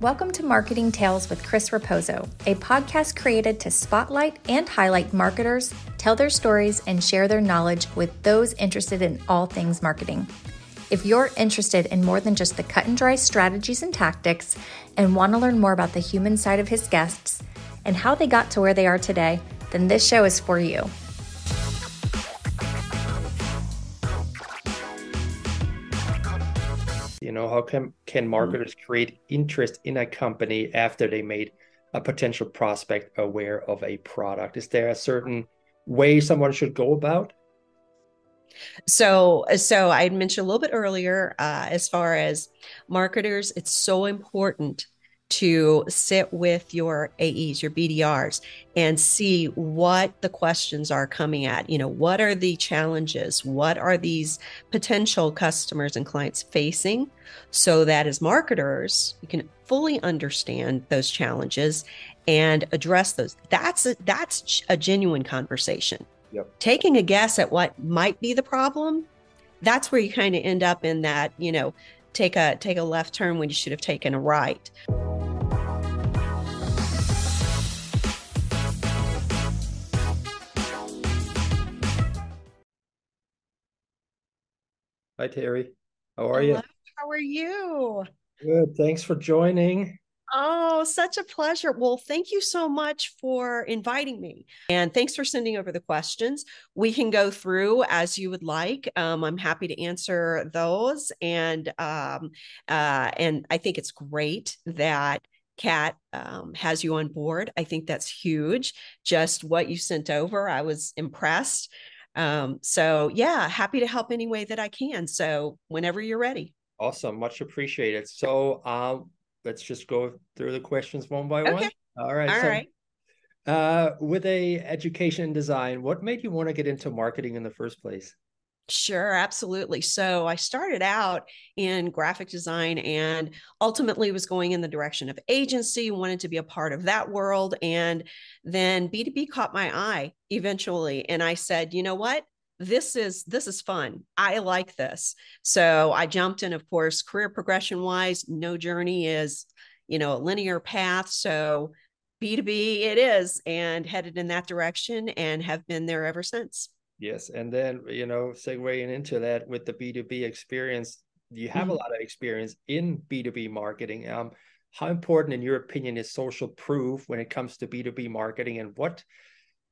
Welcome to Marketing Tales with Chris Raposo, a podcast created to spotlight and highlight marketers, tell their stories, and share their knowledge with those interested in all things marketing. If you're interested in more than just the cut and dry strategies and tactics and want to learn more about the human side of his guests and how they got to where they are today, then this show is for you. How can can hmm. marketers create interest in a company after they made a potential prospect aware of a product? Is there a certain way someone should go about? So, so I mentioned a little bit earlier, uh, as far as marketers, it's so important to sit with your AEs, your BDRs, and see what the questions are coming at. You know, what are the challenges? What are these potential customers and clients facing? So that as marketers, you can fully understand those challenges and address those. That's a, that's a genuine conversation. Yep. Taking a guess at what might be the problem, that's where you kind of end up in that, you know, take a take a left turn when you should have taken a right. Hi, Teri. How are Hello, you? How are you? Good. Thanks for joining. Oh, such a pleasure. Well, thank you so much for inviting me. And thanks for sending over the questions. We can go through as you would like. Um, I'm happy to answer those. And um, uh, and I think it's great that Kat um, has you on board. I think that's huge. Just what you sent over, I was impressed. Um, so yeah, happy to help any way that I can. So whenever you're ready. Awesome, much appreciated. So um, let's just go through the questions one by okay. one. All right. All so, right. Uh, with a education and design, what made you want to get into marketing in the first place? Sure, absolutely. So I started out in graphic design and ultimately was going in the direction of agency, wanted to be a part of that world. And then B2B caught my eye eventually. And I said, you know what? This is this is fun. I like this. So I jumped in, of course, career progression wise, no journey is, you know, a linear path. So B2B it is and headed in that direction and have been there ever since. Yes, and then you know, segueing into that with the B two B experience, you have mm-hmm. a lot of experience in B two B marketing. Um, how important, in your opinion, is social proof when it comes to B two B marketing, and what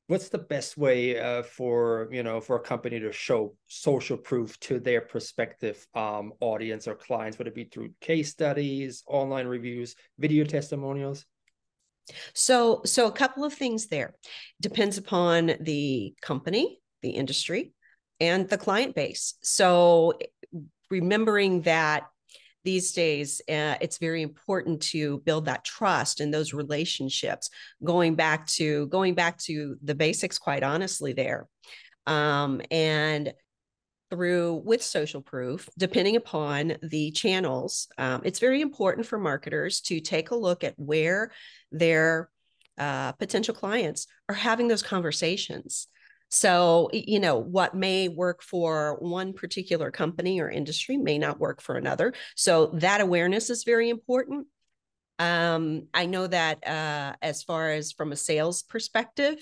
what's the best way uh, for you know for a company to show social proof to their prospective um, audience or clients? Would it be through case studies, online reviews, video testimonials? So, so a couple of things there depends upon the company the industry and the client base. So remembering that these days uh, it's very important to build that trust and those relationships going back to going back to the basics quite honestly there um, and through with social proof depending upon the channels um, it's very important for marketers to take a look at where their uh, potential clients are having those conversations so, you know, what may work for one particular company or industry may not work for another. So, that awareness is very important. Um, I know that uh, as far as from a sales perspective,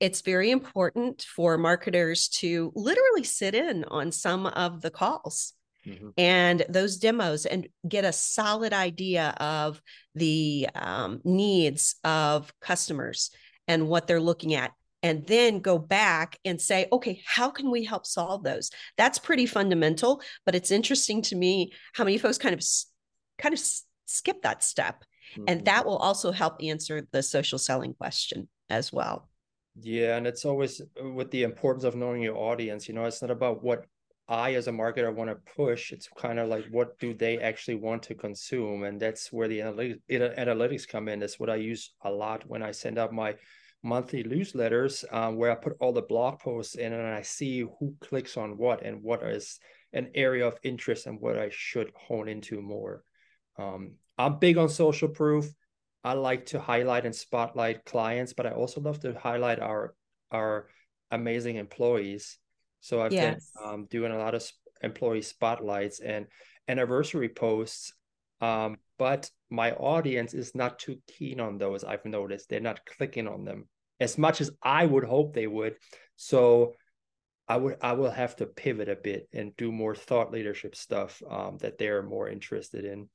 it's very important for marketers to literally sit in on some of the calls mm-hmm. and those demos and get a solid idea of the um, needs of customers and what they're looking at and then go back and say, okay, how can we help solve those? That's pretty fundamental, but it's interesting to me how many folks kind of kind of skip that step. Mm-hmm. And that will also help answer the social selling question as well. Yeah, and it's always uh, with the importance of knowing your audience, you know, it's not about what I as a marketer want to push. It's kind of like what do they actually want to consume, and that's where the analytics, analytics come in. That's what I use a lot when I send out my monthly newsletters um, where I put all the blog posts in and I see who clicks on what and what is an area of interest and what I should hone into more. Um, I'm big on social proof. I like to highlight and spotlight clients, but I also love to highlight our our amazing employees. So I've yes. been um, doing a lot of employee spotlights and anniversary posts um, but my audience is not too keen on those. I've noticed they're not clicking on them as much as I would hope they would. So I would I will have to pivot a bit and do more thought leadership stuff um, that they're more interested in.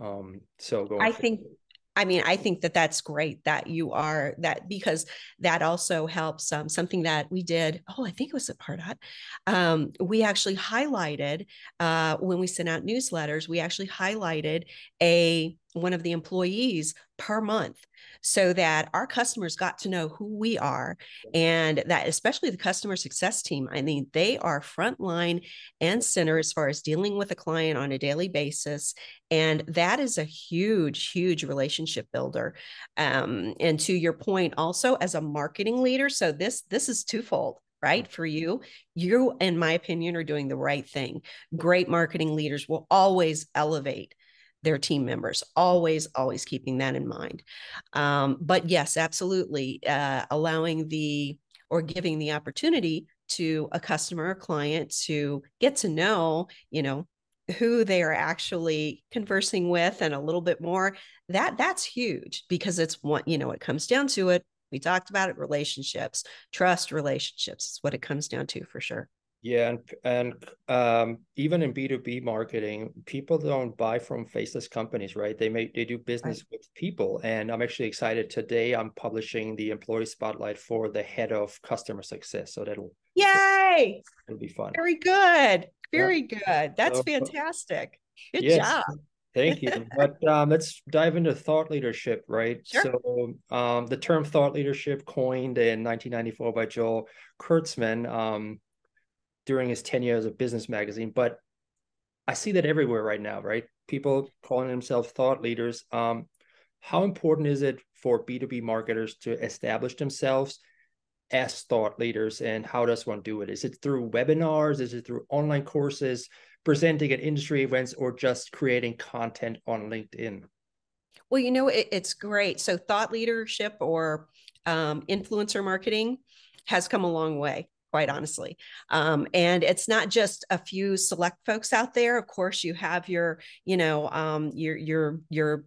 Um, so I forward. think I mean, I think that that's great that you are that because that also helps. Um, something that we did, oh, I think it was at Pardot. Um, we actually highlighted uh, when we sent out newsletters, we actually highlighted a one of the employees per month so that our customers got to know who we are and that especially the customer success team i mean they are frontline and center as far as dealing with a client on a daily basis and that is a huge huge relationship builder um, and to your point also as a marketing leader so this this is twofold right for you. You in my opinion are doing the right thing. Great marketing leaders will always elevate their team members always always keeping that in mind. Um, but yes absolutely uh, allowing the or giving the opportunity to a customer or client to get to know you know who they are actually conversing with and a little bit more that that's huge because it's one you know it comes down to it. We talked about it relationships trust relationships is what it comes down to for sure yeah, and and um, even in B two B marketing, people don't buy from faceless companies, right? They make they do business right. with people, and I'm actually excited today. I'm publishing the employee spotlight for the head of customer success, so that'll yay, it'll be fun. Very good, very yeah. good. That's so, fantastic. Good yes. job. Thank you. But um, let's dive into thought leadership, right? Sure. So, um, the term thought leadership, coined in 1994 by Joel Kurtzman, um, during his tenure as a business magazine, but I see that everywhere right now, right? People calling themselves thought leaders. Um, how important is it for B2B marketers to establish themselves as thought leaders and how does one do it? Is it through webinars? Is it through online courses, presenting at industry events, or just creating content on LinkedIn? Well, you know, it, it's great. So, thought leadership or um, influencer marketing has come a long way quite honestly. Um, and it's not just a few select folks out there. Of course, you have your, you know, um, your your your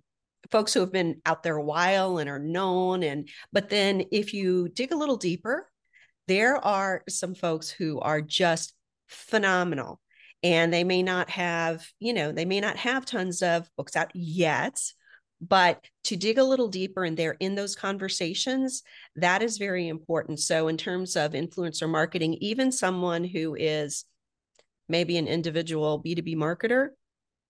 folks who have been out there a while and are known. And but then if you dig a little deeper, there are some folks who are just phenomenal. And they may not have, you know, they may not have tons of books out yet, but to dig a little deeper in they're in those conversations that is very important. So in terms of influencer marketing even someone who is maybe an individual b2b marketer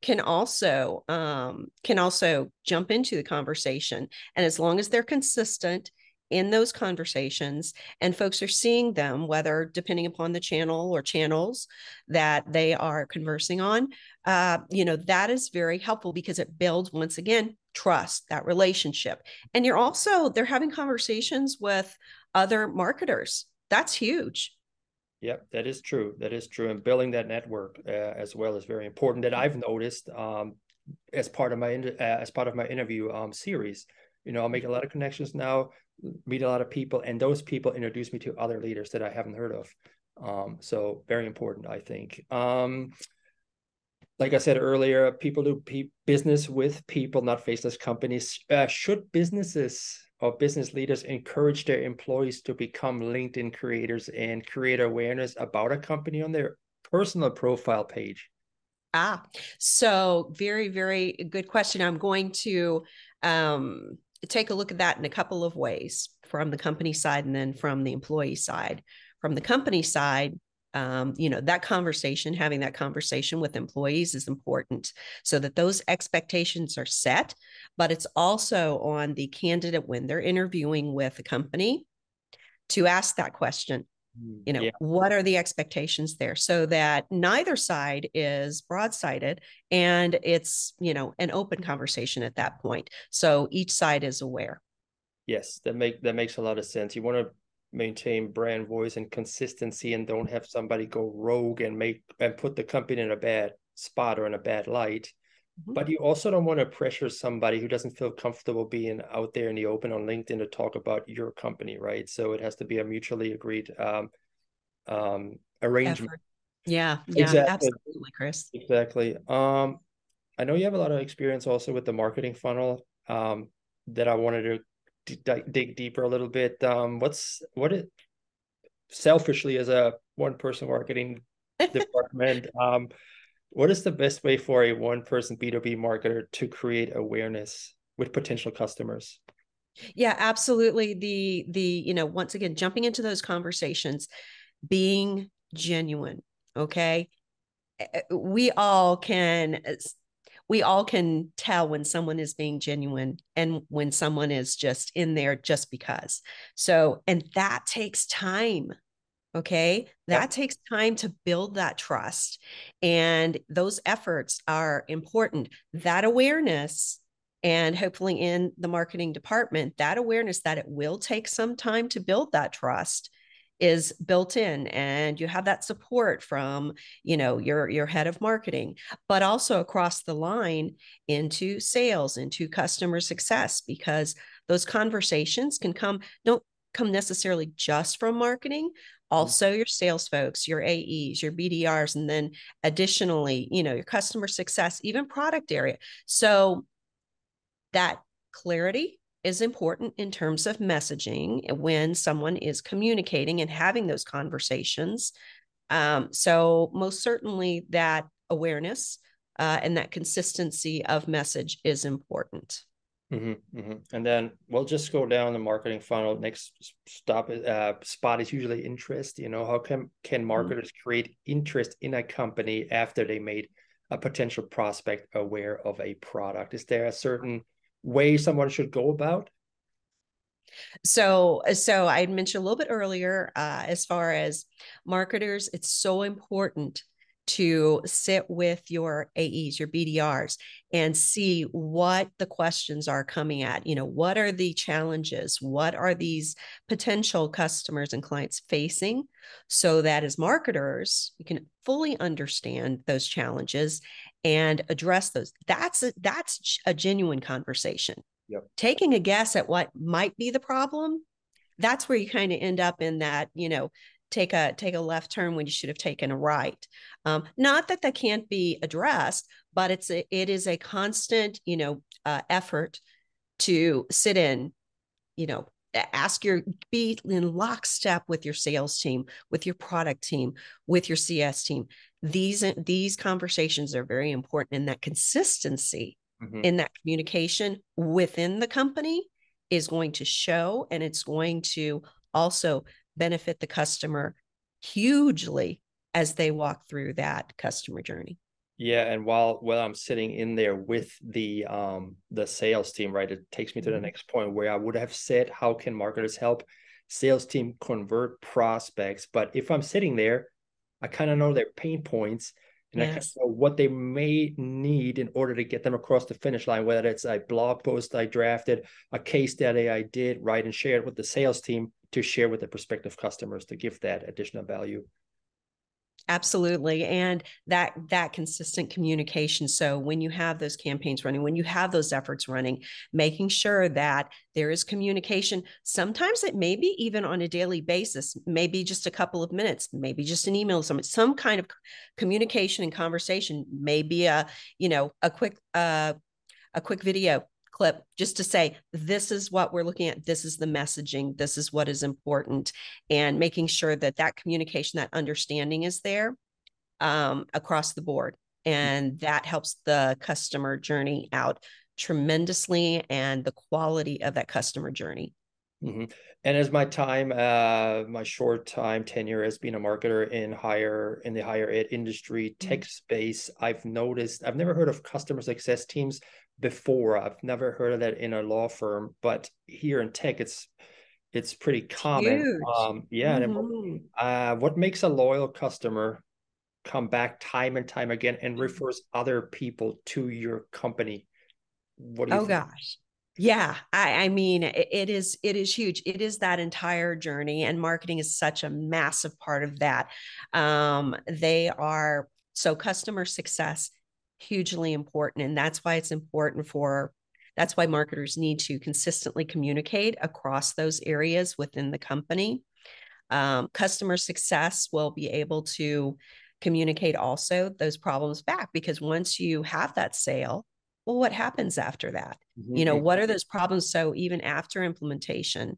can also um, can also jump into the conversation. And as long as they're consistent in those conversations and folks are seeing them whether depending upon the channel or channels that they are conversing on uh, you know that is very helpful because it builds once again trust that relationship. And you're also they're having conversations with other marketers. That's huge. Yep, that is true. That is true and building that network uh, as well is very important that i've noticed um, as part of my uh, as part of my interview um, series. You know, I'll make a lot of connections now, meet a lot of people, and those people introduce me to other leaders that I haven't heard of. Um, so very important, I think. Like I said earlier, people do pe- business with people, not faceless companies. Uh, should businesses or business leaders encourage their employees to become LinkedIn creators and create awareness about a company on their personal profile page? Ah, so very, very good question. I'm going to um, take a look at that in a couple of ways from the company side and then from the employee side. From the company side, um, you know that conversation having that conversation with employees is important so that those expectations are set but it's also on the candidate when they're interviewing with a company to ask that question Mm, you know yeah. what are the expectations there? So that neither side is broadsided and it's you know an open conversation at that point. So each side is aware. Yes that make that makes a lot of sense. You want to maintain brand voice and consistency and don't have somebody go rogue and make and put the company in a bad spot or in a bad light mm-hmm. but you also don't want to pressure somebody who doesn't feel comfortable being out there in the open on linkedin to talk about your company right so it has to be a mutually agreed um, um, arrangement Effort. yeah yeah exactly. absolutely chris exactly um I know you have a lot of experience also with the marketing funnel um, that I wanted to dig deeper a little bit. Um, what's what it selfishly as a one person marketing department, um, what is the best way for a one person B2B marketer to create awareness with potential customers? Yeah, absolutely. The the you know once again jumping into those conversations, being genuine. Okay, we all can we all can tell when someone is being genuine and when someone is just in there just because. So, and that takes time. Okay. That yep. takes time to build that trust. And those efforts are important. That awareness, and hopefully in the marketing department, that awareness that it will take some time to build that trust is built in and you have that support from you know your your head of marketing but also across the line into sales into customer success because those conversations can come don't come necessarily just from marketing mm-hmm. also your sales folks your aes your bdrs and then additionally you know your customer success even product area so that clarity is important in terms of messaging when someone is communicating and having those conversations. Um, so, most certainly, that awareness uh, and that consistency of message is important. Mm-hmm, mm-hmm. And then we'll just go down the marketing funnel. Next stop uh, spot is usually interest. You know, how can can mm-hmm. marketers mm-hmm. create interest in a company after they made a potential prospect aware of a product? Is there a certain way someone should go about? So, so I mentioned a little bit earlier, uh, as far as marketers, it's so important to sit with your AEs, your BDRs, and see what the questions are coming at. You know, what are the challenges? What are these potential customers and clients facing? So that as marketers, you can fully understand those challenges and address those. That's a, that's a genuine conversation. Yep. Taking a guess at what might be the problem, that's where you kind of end up in that, you know, take a take a left turn when you should have taken a right. Um, not that that can't be addressed, but it's a, it is a constant, you know, uh, effort to sit in, you know, ask your be in lockstep with your sales team with your product team with your cs team these these conversations are very important and that consistency mm-hmm. in that communication within the company is going to show and it's going to also benefit the customer hugely as they walk through that customer journey yeah, and while while I'm sitting in there with the um the sales team, right, it takes me to the mm-hmm. next point where I would have said, how can marketers help sales team convert prospects? But if I'm sitting there, I kind of know their pain points and yes. I kind of know what they may need in order to get them across the finish line, whether it's a blog post I drafted, a case study I did, right, and shared with the sales team to share with the prospective customers to give that additional value absolutely and that that consistent communication. So when you have those campaigns running when you have those efforts running making sure that there is communication. Sometimes it may be even on a daily basis maybe just a couple of minutes maybe just an email some some kind of communication and conversation maybe a you know a quick uh a quick video clip just to say this is what we're looking at this is the messaging this is what is important and making sure that that communication that understanding is there um, across the board and that helps the customer journey out tremendously and the quality of that customer journey mm-hmm. and as my time uh my short time tenure as being a marketer in higher in the higher ed industry tech mm-hmm. space i've noticed i've never heard of customer success teams before. I've never heard of that in a law firm, but here in tech, it's it's pretty common. Um, yeah. Mm-hmm. uh, what makes a loyal customer come back time and time again and mm-hmm. refers other people to your company? What do you? Oh think? gosh. Yeah, I, I mean, it, it is it is huge. It is that entire journey, and marketing is such a massive part of that. Um, they are so customer success hugely important. And that's why it's important for that's why marketers need to consistently communicate across those areas within the company. Um, customer success will be able to communicate also those problems back because once you have that sale, well, what happens after that? Mm-hmm. You know, what are those problems? So even after implementation,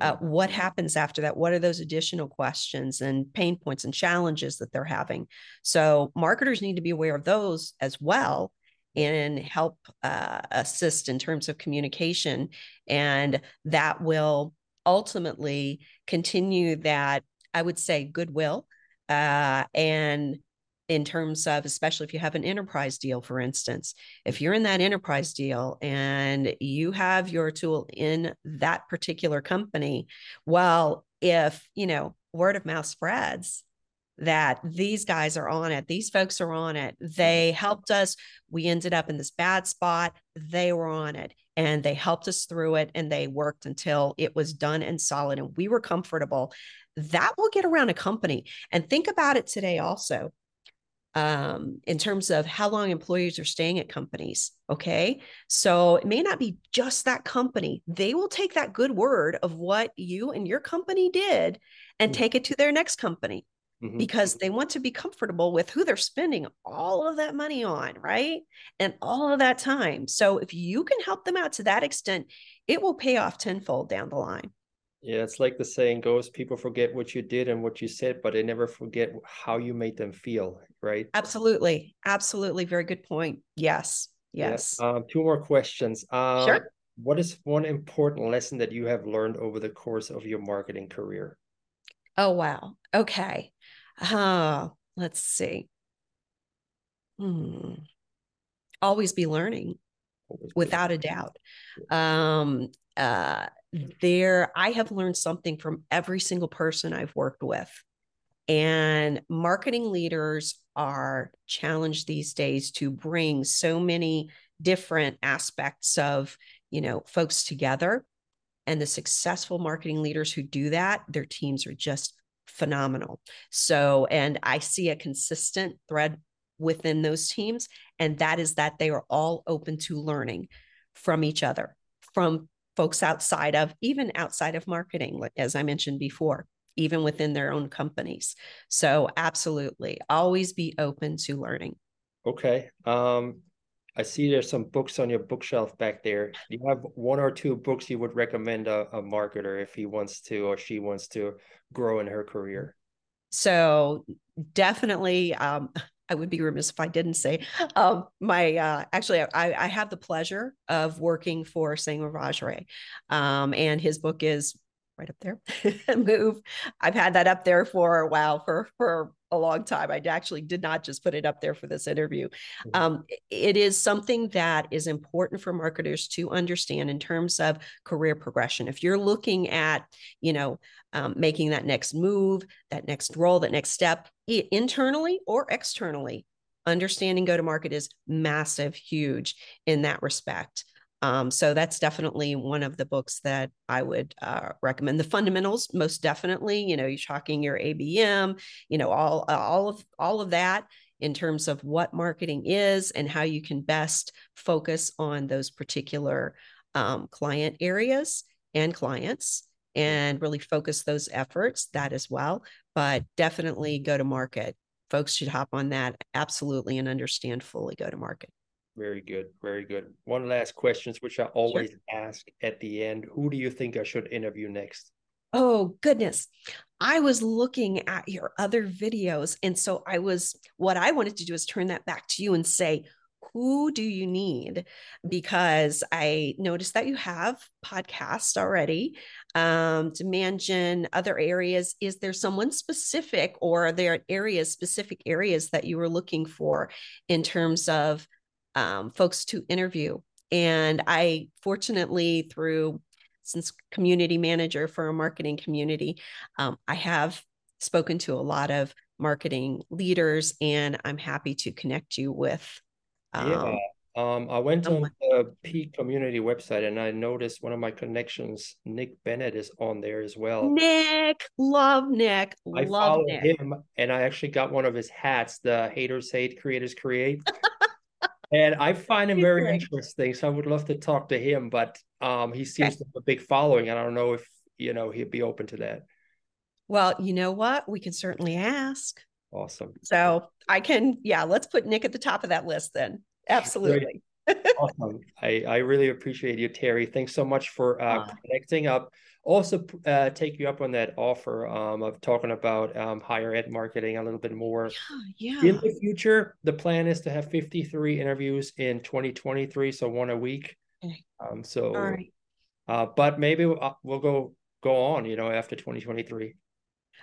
uh, mm-hmm. what happens after that? What are those additional questions and pain points and challenges that they're having? So marketers need to be aware of those as well and help uh, assist in terms of communication. And that will ultimately continue that, I would say, goodwill uh, and in terms of especially if you have an enterprise deal for instance hmm. if you're in that enterprise deal and you have your tool in that particular company well if you know word of mouth spreads that these guys are on it these folks are on it hmm. they helped us we ended up in this bad spot they were on it and they helped us through it and they worked until it was done and solid and we were comfortable that will get around a company. And think about it today also um, in terms of how long employees are staying at companies. Okay. So it may not be just that company. They will take that good word of what you and your company did and mm-hmm. take it to their next company mm-hmm. because they want to be comfortable with who they're spending all of that money on. Right. And all of that time. So if you can help them out to that extent, it will pay off tenfold down the line. Yeah, it's like the saying goes people forget what you did and what you said, but they never forget how you made them feel, right? Absolutely. Absolutely. Very good point. Yes. Yes. Yeah. Um, two more questions. Um, sure. What is one important lesson that you have learned over the course of your marketing career? Oh, wow. Okay. Uh, let's see. Hmm. Always be learning, Always without be learning. a doubt. Um, uh, there I have learned something from every single person I've worked with. And marketing leaders are challenged these days to bring so many different aspects of, you know, folks together. And the successful marketing leaders who do that, their teams are just phenomenal. So, and I see a consistent thread within those teams, and that is that they are all open to learning from each other, from folks outside of even outside of marketing as i mentioned before even within their own companies. So absolutely always be open to learning. Okay um i see there's some books on your bookshelf back there. Do you have one or two books you would recommend a, a marketer if he wants to or she wants to grow in her career? So definitely um, I would be remiss if I didn't say um, my uh, actually I, I have the pleasure of working for Sangram Vajre, um, and his book is right up there. Move. I've had that up there for a while for for a long time. I actually did not just put it up there for this interview. Um, it is something that is important for marketers to understand in terms of career progression. If you're looking at, you know, um, making that next move, that next role, that next step, internally or externally. Understanding go to market is massive, huge in that respect. Um, so that's definitely one of the books that I would uh, recommend. The fundamentals, most definitely. You know, you're talking your ABM, you know, all all of all of that in terms of what marketing is and how you can best focus on those particular um, client areas and clients and really focus those efforts that as well but definitely go to market folks should hop on that absolutely and understand fully go to market very good very good one last question which i always sure. ask at the end who do you think i should interview next oh goodness i was looking at your other videos and so i was what i wanted to do is turn that back to you and say who do you need? Because I noticed that you have podcasts already um, to manage other areas. Is there someone specific or are there areas, specific areas that you were looking for in terms of um, folks to interview? And I fortunately, through since community manager for a marketing community, um, I have spoken to a lot of marketing leaders and I'm happy to connect you with yeah. Um, um, I went on the Peak community website and I noticed one of my connections, Nick Bennett, is on there as well. Nick, love Nick, I love Nick. him, and I actually got one of his hats, the Haters Hate, Creators Create. and I find him very interesting. So I would love to talk to him, but um, he seems okay. to have a big following. And I don't know if you know he'd be open to that. Well, you know what? We can certainly ask. Awesome. So I can, yeah, let's put Nick at the top of that list then. Absolutely. awesome. I, I really appreciate you, Teri. Thanks so much for uh, uh, connecting up. Also, uh, take you up on that offer um, of talking about um, higher ed marketing a little bit more. Yeah, yeah. In the future, the plan is to have 53 interviews in 2023, so one a week. Um, so, All right. uh, but maybe we'll, uh, we'll go go on, you know, after 2023.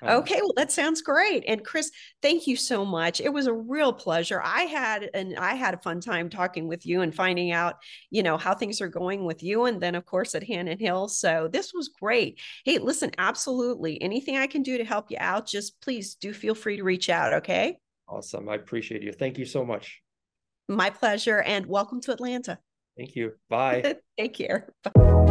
Um, okay, well that sounds great. And Chris, thank you so much. It was a real pleasure. I had and I had a fun time talking with you and finding out, you know, how things are going with you and then of course at Hannon Hill. So this was great. Hey, listen, absolutely. Anything I can do to help you out, just please do feel free to reach out, okay? Awesome. I appreciate you. Thank you so much. My pleasure and welcome to Atlanta. Thank you. Bye. Take care. Bye.